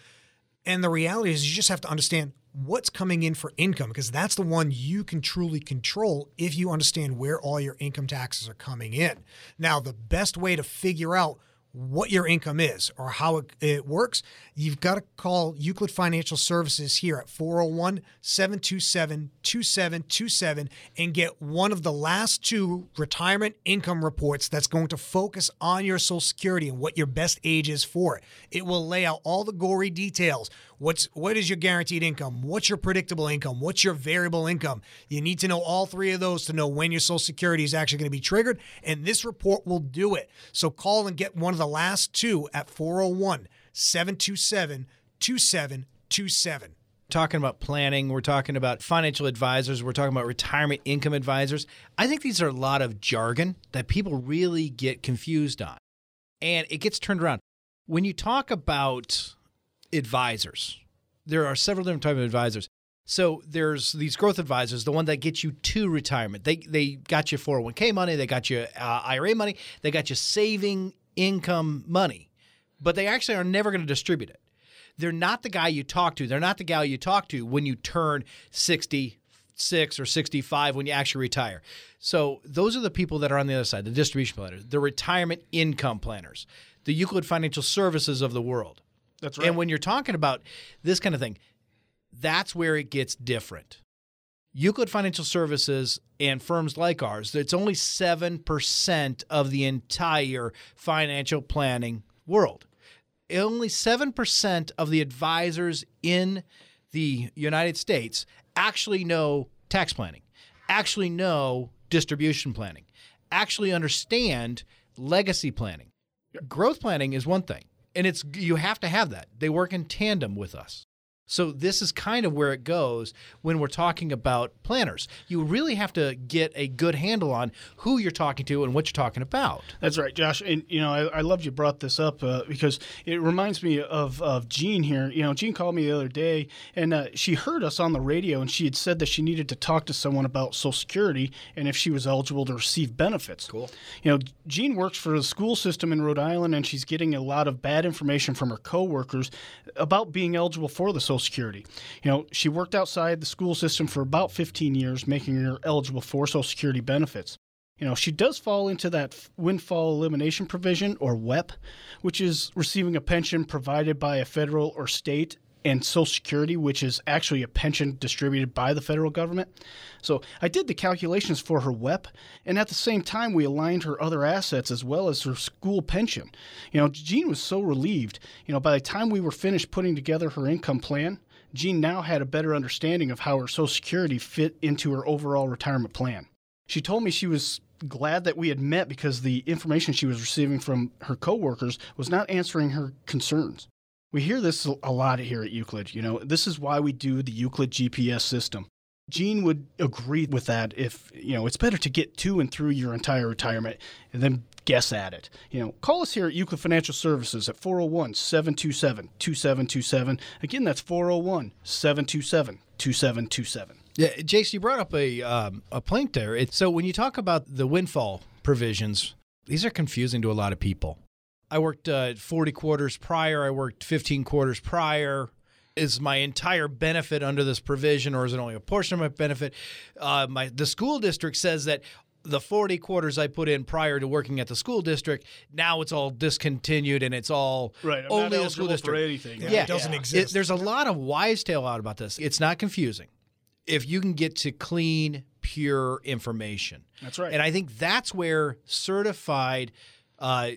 And the reality is you just have to understand what's coming in for income because that's the one you can truly control if you understand where all your income taxes are coming in. Now, the best way to figure out what your income is or how it, it works, you've got to call Euclid Financial Services here at 401 727 2727 and get one of the last two retirement income reports that's going to focus on your Social Security and what your best age is for it. It will lay out all the gory details. What's what is your guaranteed income? What's your predictable income? What's your variable income? You need to know all three of those to know when your Social Security is actually going to be triggered, and this report will do it. So call and get one of the last two at 401 727 2727. talking about planning, we're talking about financial advisors, we're talking about retirement income advisors. I think these are a lot of jargon that people really get confused on. And it gets turned around. When you talk about advisors, there are several different types of advisors. So there's these growth advisors, the one that gets you to retirement. They they got you 401k money, they got you uh, IRA money, they got you saving income money, but they actually are never going to distribute it. They're not the guy you talk to. They're not the gal you talk to when you turn 66 or 65 when you actually retire. So those are the people that are on the other side, the distribution planners, the retirement income planners, the Euclid Financial Services of the world. That's right. And when you're talking about this kind of thing, that's where it gets different. Euclid Financial Services and firms like ours, it's only 7% of the entire financial planning world. Only 7% of the advisors in the United States actually know tax planning, actually know distribution planning, actually understand legacy planning. Growth planning is one thing, and it's you have to have that. They work in tandem with us. So this is kind of where it goes when we're talking about planners. You really have to get a good handle on who you're talking to and what you're talking about. That's right, Josh. And you know, I, I loved you brought this up uh, because it reminds me of of Jean here. You know, Jean called me the other day, and uh, she heard us on the radio, and she had said that she needed to talk to someone about Social Security and if she was eligible to receive benefits. Cool. You know, Jean works for the school system in Rhode Island, and she's getting a lot of bad information from her coworkers about being eligible for the Social Security. You know, she worked outside the school system for about 15 years, making her eligible for Social Security benefits. You know, she does fall into that windfall elimination provision, or WEP, which is receiving a pension provided by a federal or state, and Social Security, which is actually a pension distributed by the federal government. So I did the calculations for her WEP, and at the same time, we aligned her other assets as well as her school pension. You know, Jean was so relieved. You know, by the time we were finished putting together her income plan, Jean now had a better understanding of how her Social Security fit into her overall retirement plan. She told me she was glad that we had met because the information she was receiving from her coworkers was not answering her concerns. We hear this a lot here at Euclid. You know, this is why we do the Euclid GPS system. Jean would agree with that if, you know, it's better to get to and through your entire retirement and then guess at it. You know, call us here at Euclid Financial Services at 401 727 2727. Again, that's 401 727 2727. Yeah, Jason, you brought up a um, a point there. It's, so when you talk about the windfall provisions, these are confusing to a lot of people. I worked uh, 40 quarters prior. I worked 15 quarters prior. Is my entire benefit under this provision, or is it only a portion of my benefit? Uh, my the school district says that the 40 quarters I put in prior to working at the school district, now it's all discontinued and it's all Right, I'm only the school for district. anything. Yeah, it doesn't It- exist. there's a lot of wise tale out about this. It's not confusing if you can get to clean, pure information. That's right. And I think that's where certified, uh,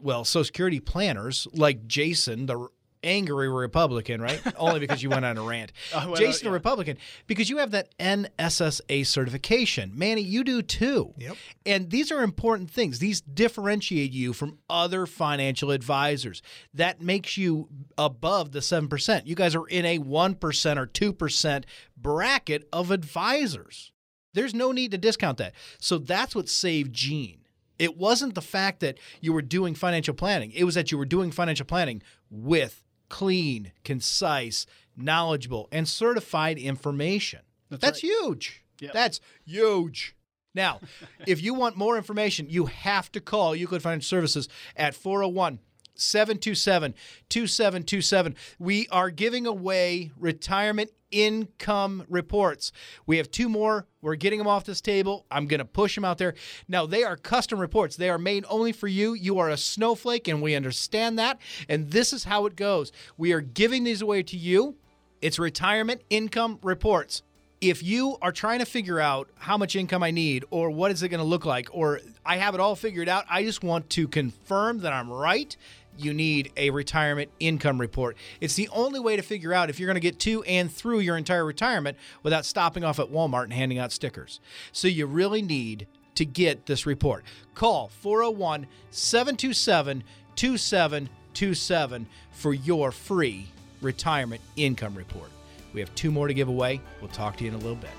well, Social Security planners like Jason, the angry Republican, right? Only because you went on a rant. <laughs> Oh, went Jason, on- a Republican, because you have that NSSA certification. Manny, you do too. Yep. And these are important things. These differentiate you from other financial advisors. That makes you above the 7%. You guys are in a 1% or 2% bracket of advisors. There's no need to discount that. So that's what saved Jean. It wasn't the fact that you were doing financial planning, it was that you were doing financial planning with clean, concise, knowledgeable, and certified information. That's, huge. Yep. That's huge. Now, <laughs> if you want more information, you have to call Euclid Financial Services at 401 727 2727. We are giving away retirement income reports. We have two more. We're getting them off this table. I'm going to push them out there. Now, they are custom reports. They are made only for you. You are a snowflake, and we understand that. And this is how it goes we are giving these away to you. It's retirement income reports if you are trying to figure out how much income I need or what is it going to look like or I have it all figured out, I just want to confirm that I'm right. You need a retirement income report. It's the only way to figure out if you're going to get to and through your entire retirement without stopping off at Walmart and handing out stickers. So you really need to get this report. Call 401 727 2727 for your free retirement income report. We have two more to give away. We'll talk to you in a little bit.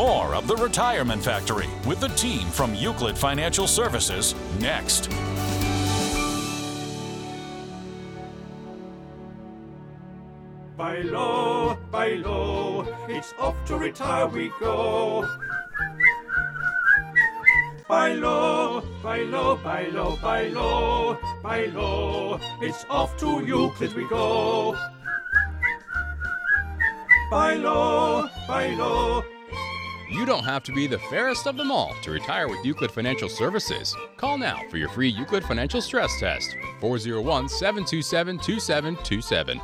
More of The Retirement Factory with the team from Euclid Financial Services next. Buy low, buy low, it's off to retire we go. Buy low, buy low, buy low, buy low, buy low, it's off to Euclid we go. Buy low, buy low, You don't have to be the fairest of them all to retire with Euclid Financial Services. Call now for your free Euclid Financial Stress Test. 401 727 2727.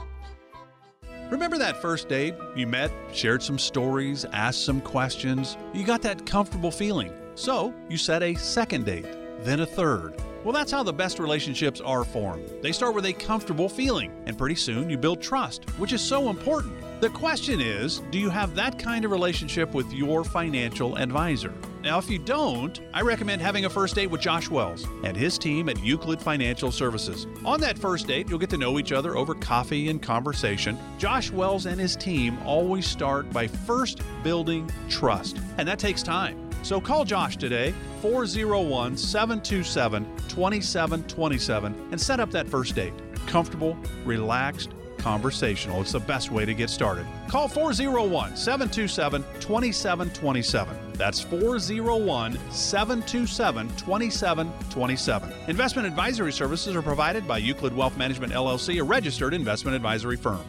Remember that first date? You met, shared some stories, asked some questions. You got that comfortable feeling. So you set a second date, then a third. Well, that's how the best relationships are formed. They start with a comfortable feeling, and pretty soon you build trust, which is so important. The question is do you have that kind of relationship with your financial advisor? Now, if you don't, I recommend having a first date with Josh Wells and his team at Euclid Financial Services. On that first date, you'll get to know each other over coffee and conversation. Josh Wells and his team always start by first building trust, and that takes time. So call Josh today, 401 727 2727, and set up that first date. Comfortable, relaxed, conversational. It's the best way to get started. Call 401 727 2727. That's 401 727 2727. Investment advisory services are provided by Euclid Wealth Management LLC, a registered investment advisory firm.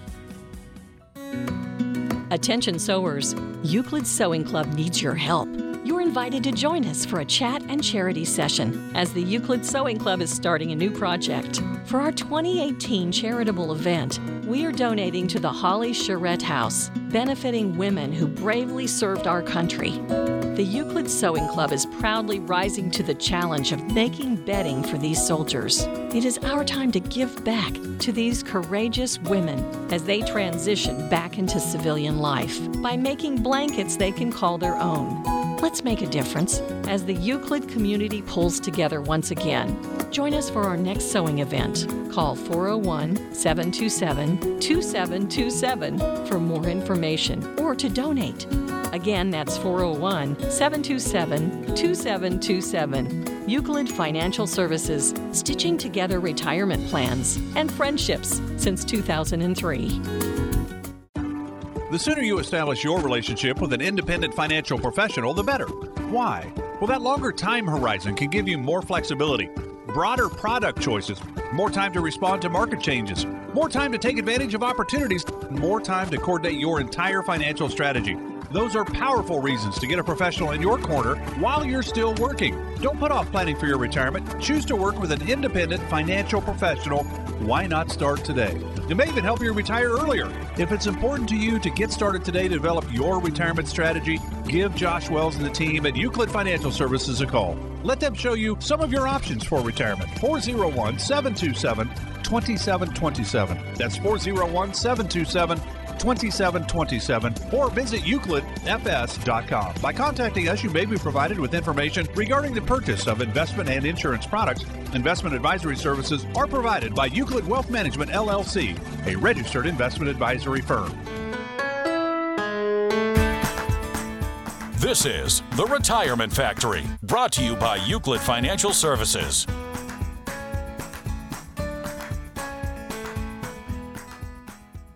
Attention sewers, Euclid Sewing Club needs your help. You're invited to join us for a chat and charity session as the Euclid Sewing Club is starting a new project. For our 2018 charitable event, we are donating to the Holly Charette House, benefiting women who bravely served our country. The Euclid Sewing Club is proudly rising to the challenge of making bedding for these soldiers. It is our time to give back to these courageous women as they transition back into civilian life by making blankets they can call their own. Let's make a difference as the Euclid community pulls together once again. Join us for our next sewing event. Call 401 727 2727 for more information or to donate. Again, that's 401 727 2727. Euclid Financial Services, stitching together retirement plans and friendships since 2003. The sooner you establish your relationship with an independent financial professional, the better. Why? Well, that longer time horizon can give you more flexibility, broader product choices, more time to respond to market changes, more time to take advantage of opportunities, more time to coordinate your entire financial strategy. Those are powerful reasons to get a professional in your corner while you're still working. Don't put off planning for your retirement. Choose to work with an independent financial professional. Why not start today? It may even help you retire earlier. If it's important to you to get started today to develop your retirement strategy, give Josh Wells and the team at Euclid Financial Services a call. Let them show you some of your options for retirement. 401 727 2727. That's 401 727 2727 or visit euclidfs.com. By contacting us, you may be provided with information regarding the purchase of investment and insurance products. Investment advisory services are provided by Euclid Wealth Management LLC, a registered investment advisory firm. This is The Retirement Factory, brought to you by Euclid Financial Services.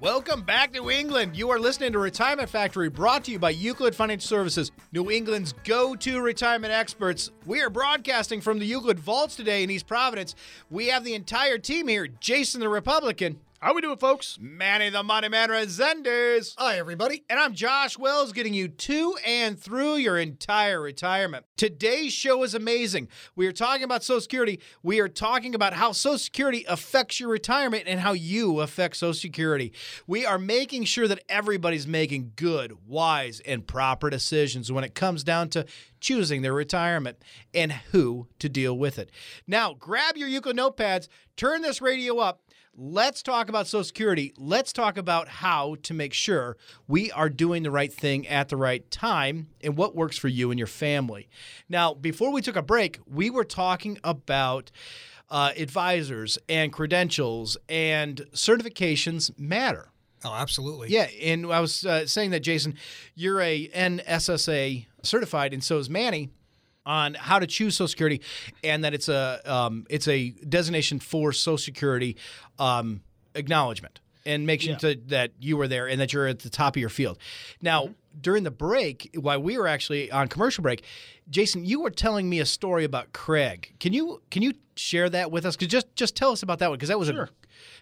Welcome back, New England. You are listening to Retirement Factory, brought to you by Euclid Financial Services, New England's go to retirement experts. We are broadcasting from the Euclid Vaults today in East Providence. We have the entire team here Jason the Republican. How we doing, folks? Manny the Money Man Resendiz. Hi, everybody. And I'm Josh Wells, getting you to and through your entire retirement. Today's show is amazing. We are talking about Social Security. We are talking about how Social Security affects your retirement and how you affect Social Security. We are making sure that everybody's making good, wise, and proper decisions when it comes down to choosing their retirement and who to deal with it. Now, grab your Euclid notepads, turn this radio up. Let's talk about Social Security. Let's talk about how to make sure we are doing the right thing at the right time and what works for you and your family. Now, before we took a break, we were talking about uh, advisors and credentials and certifications matter. Oh, absolutely. Yeah, and I was uh, saying that Jason, you're a NSSA certified, and so is Manny on how to choose Social Security, and that it's a um, it's a designation for Social Security um, acknowledgement, and sure Yeah. to, that you were there and that you're at the top of your field. Now, during the break, while we were actually on commercial break, Jason, you were telling me a story about Craig. Can you can you share that with us? Cause just just tell us about that one because that was a. Sure.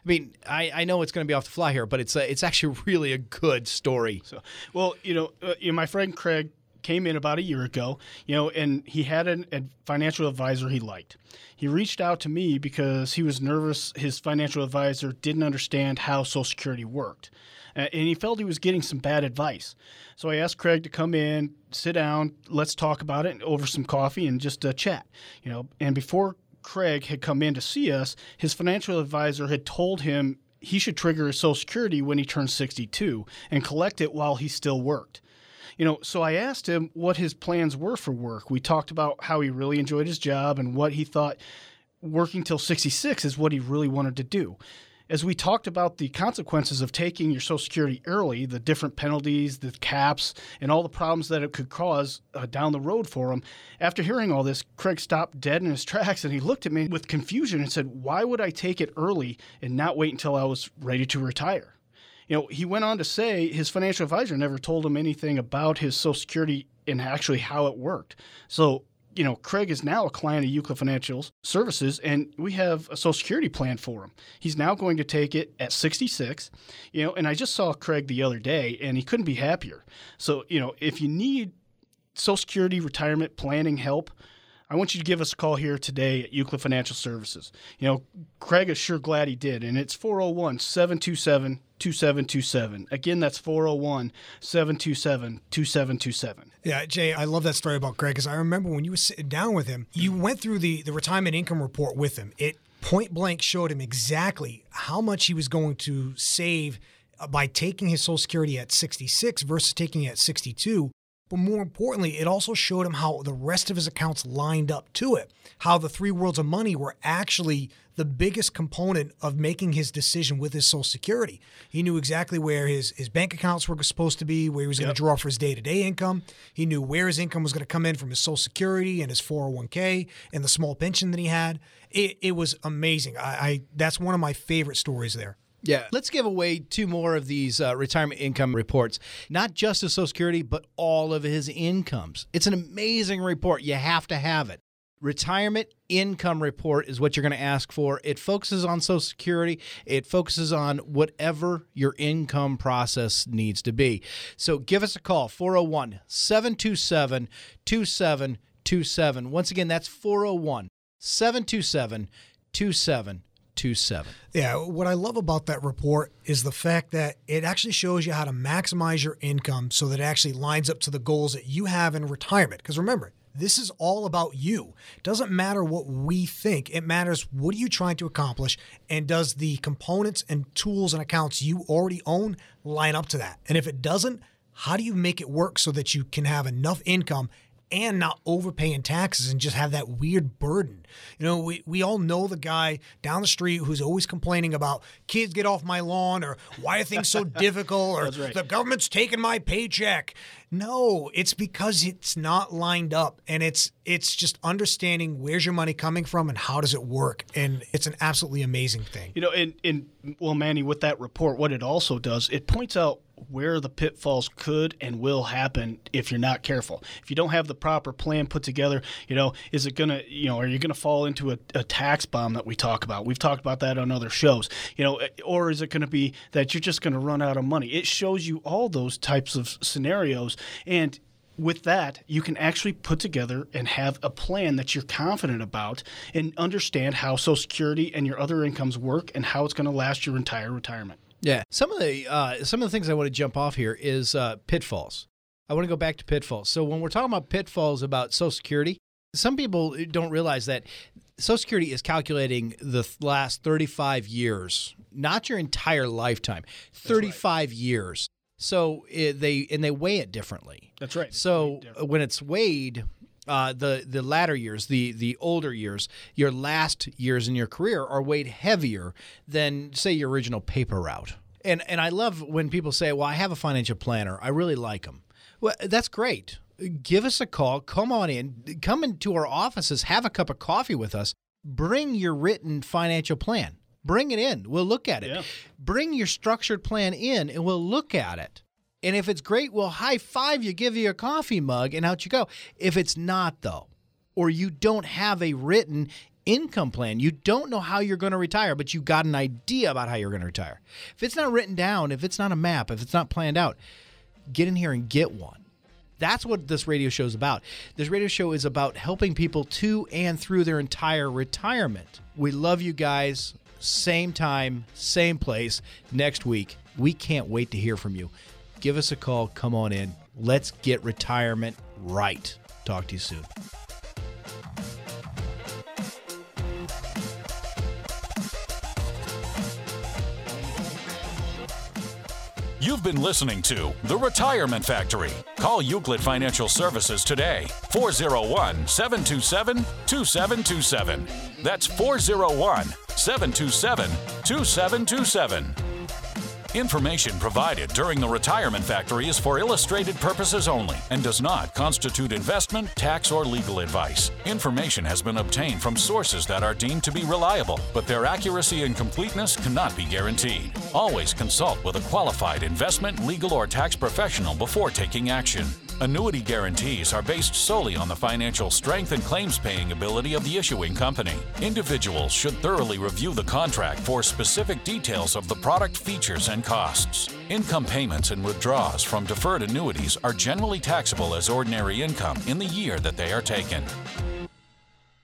I mean, I, I know it's going to be off the fly here, but it's a, it's actually <laughs> really a good story. So, well, you know, uh, you know, my friend Craig came in about a year ago, you know, and he had an, a financial advisor he liked. He reached out to me because he was nervous his financial advisor didn't understand how Social Security worked. And he felt he was getting some bad advice. So I asked Craig to come in, sit down, let's talk about it over some coffee and just uh, chat. You know, and before Craig had come in to see us, his financial advisor had told him he should trigger his Social Security when he turned 62 and collect it while he still worked. You know, so I asked him what his plans were for work. We talked about how he really enjoyed his job and what he thought working till 66 is what he really wanted to do. As we talked about the consequences of taking your Social Security early, the different penalties, the caps, and all the problems that it could cause uh, down the road for him, after hearing all this, Craig stopped dead in his <laughs> tracks and he looked at me with confusion and said, Why would I take it early and not wait until I was ready to retire? You know, he went on to say his financial advisor never told him anything about his Social Security and actually how it worked. So, you know, Craig is now a client of Euclid Financial Services, and we have a Social Security plan for him. He's now going to take it at 66. You know, and I just saw Craig the other day, and he couldn't be happier. So, you know, if you need Social Security retirement planning help, I want you to give us a call here today at Euclid Financial Services. You know, Craig is sure glad he did, and it's 401 727 2727. Again, that's 401 727 2727. Yeah, Jay, I love that story about Craig because I remember when you were sitting down with him, you mm-hmm. went through the, the retirement income report with him. It point blank showed him exactly how much he was going to save by taking his Social Security at 66 versus taking it at 62. But more importantly, it also showed him how the rest of his accounts lined up to it, how the three worlds of money were actually the biggest component of making his decision with his Social Security. He knew exactly where his, his bank accounts were supposed to be, where he was going to draw for his day to day income. He knew where his income was going to come in from his Social Security and his 401k and the small pension that he had. It, it was amazing. I, I That's one of my favorite stories there. Yeah. Let's give away two more of these uh, retirement income reports. Not just his Social Security, but all of his incomes. It's an amazing report. You have to have it. Retirement income report is what you're going to ask for. It focuses on Social Security, it focuses on whatever your income process needs to be. So give us a call 401 727 2727. Once again, that's 401 727 2727. Yeah, what I love about that report is the fact that it actually shows you how to maximize your income so that it actually lines up to the goals that you have in retirement. Because remember, this is all about you. It doesn't matter what we think. It matters what are you trying to accomplish and does the components and tools and accounts you already own line up to that? And if it doesn't, how do you make it work so that you can have enough income and not overpaying taxes and just have that weird burden. You know, we, we all know the guy down the street who's always complaining about kids get off my lawn or why are things so <laughs> difficult or right. the government's taking my paycheck. No, it's because it's not lined up and it's it's just understanding where's your money coming from and how does it work. And it's an absolutely amazing thing. You know, and, and well, Manny, with that report, what it also does, it points out where the pitfalls could and will happen if you're not careful. If you don't have the proper plan put together, you know, is it going to, you know, are you going to fall into a, a, tax bomb that we talk about? We've talked about that on other shows, you know, eh, or is it going to be that you're just going to run out of money? It shows you all those types of scenarios. And with that, you can actually put together and have a plan that you're confident about and understand how Social Security and your other incomes work and how it's going to last your entire retirement. Yeah, some of the uh, some of the things I want to jump off here is uh, pitfalls. I want to go back to pitfalls. So when we're talking about pitfalls about Social Security, some people don't realize that Social Security is calculating the last 35 years, not your entire lifetime. 35 right. years. So it, they and they weigh it differently. That's right. So when it's weighed, uh, the the latter years, the the older years, your last years in your career are weighed heavier than say your original paper route. And and I love when people say, "Well, I have a financial planner. I really like them." Well, that's great. Give us a call. Come on in. Come into our offices. Have a cup of coffee with us. Bring your written financial plan. Bring it in. We'll look at it. Yeah. Bring your structured plan in, and we'll look at it. And if it's great, we'll high five you, give you a coffee mug, and out you go. If it's not, though, or you don't have a written income plan, you don't know how you're going to retire, but you got an idea about how you're going to retire. If it's not written down, if it's not a map, if it's not planned out, get in here and get one. That's what this radio show is about. This radio show is about helping people to and through their entire retirement. We love you guys. Same time, same place next week. We can't wait to hear from you give us a call. Come on in. Let's get retirement right. Talk to you soon. You've been listening to The Retirement Factory. Call Euclid Financial Services today, 401 727 2727. That's 401 727 2727. Information provided during the Retirement Factory is for illustrated purposes only and does not constitute investment, tax, or legal advice. Information has been obtained from sources that are deemed to be reliable, but their accuracy and completeness cannot be guaranteed. Always consult with a qualified investment, legal, or tax professional before taking action. Annuity guarantees are based solely on the financial strength and claims paying ability of the issuing company. Individuals should thoroughly review the contract for specific details of the product features and costs. Income payments and withdrawals from deferred annuities are generally taxable as ordinary income in the year that they are taken.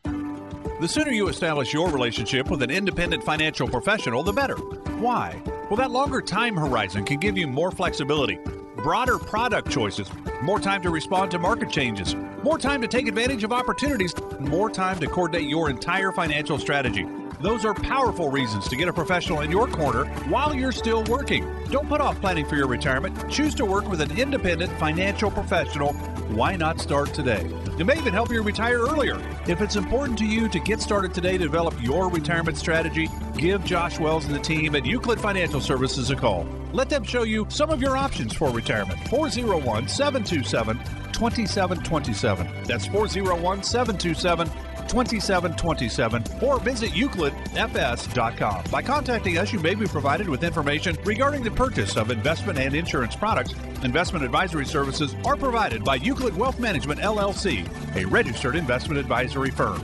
The sooner you establish your relationship with an independent financial professional, the better. Why? Well, that longer time horizon can give you more flexibility broader product choices, more time to respond to market changes, more time to take advantage of opportunities, more time to coordinate your entire financial strategy. Those are powerful reasons to get a professional in your corner while you're still working. Don't put off planning for your retirement. Choose to work with an independent financial professional. Why not start today? It may even help you retire earlier. If it's important to you to get started today to develop your retirement strategy, give Josh Wells and the team at Euclid Financial Services a call. Let them show you some of your options for retirement. 401 727 2727. That's 401 727 2727 or visit euclidfs.com. By contacting us, you may be provided with information regarding the purchase of investment and insurance products. Investment advisory services are provided by Euclid Wealth Management LLC, a registered investment advisory firm.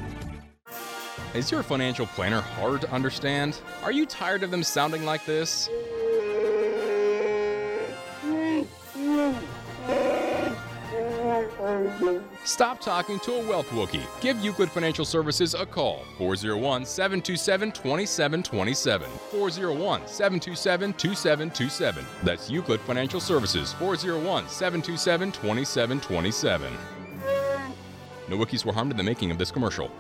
Is your financial planner hard to understand? Are you tired of them sounding like this? Stop talking to a wealth Wookiee. Give Euclid Financial Services a call. 401 727 2727. 401 727 2727. That's Euclid Financial Services. 401 727 2727. No Wookiees were harmed in the making of this commercial.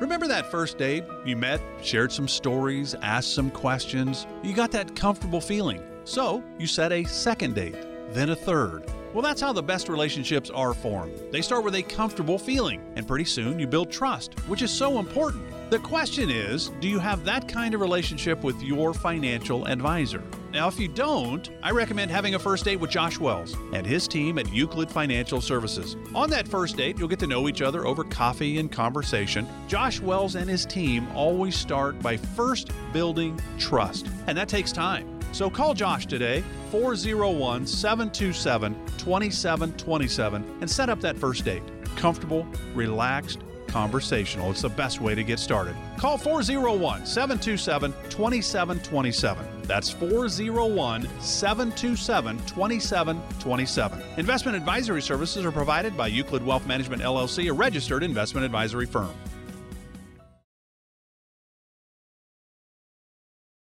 Remember that first date? You met, shared some stories, asked some questions. You got that comfortable feeling. So you set a second date, then a third. Well, that's how the best relationships are formed. They start with a comfortable feeling, and pretty soon you build trust, which is so important. The question is do you have that kind of relationship with your financial advisor? Now, if you don't, I recommend having a first date with Josh Wells and his team at Euclid Financial Services. On that first date, you'll get to know each other over coffee and conversation. Josh Wells and his team always start by first building trust, and that takes time. So call Josh today, 401 727 2727, and set up that first date. Comfortable, relaxed, conversational. It's the best way to get started. Call 401 727 2727. That's 401 727 2727. Investment advisory services are provided by Euclid Wealth Management LLC, a registered investment advisory firm.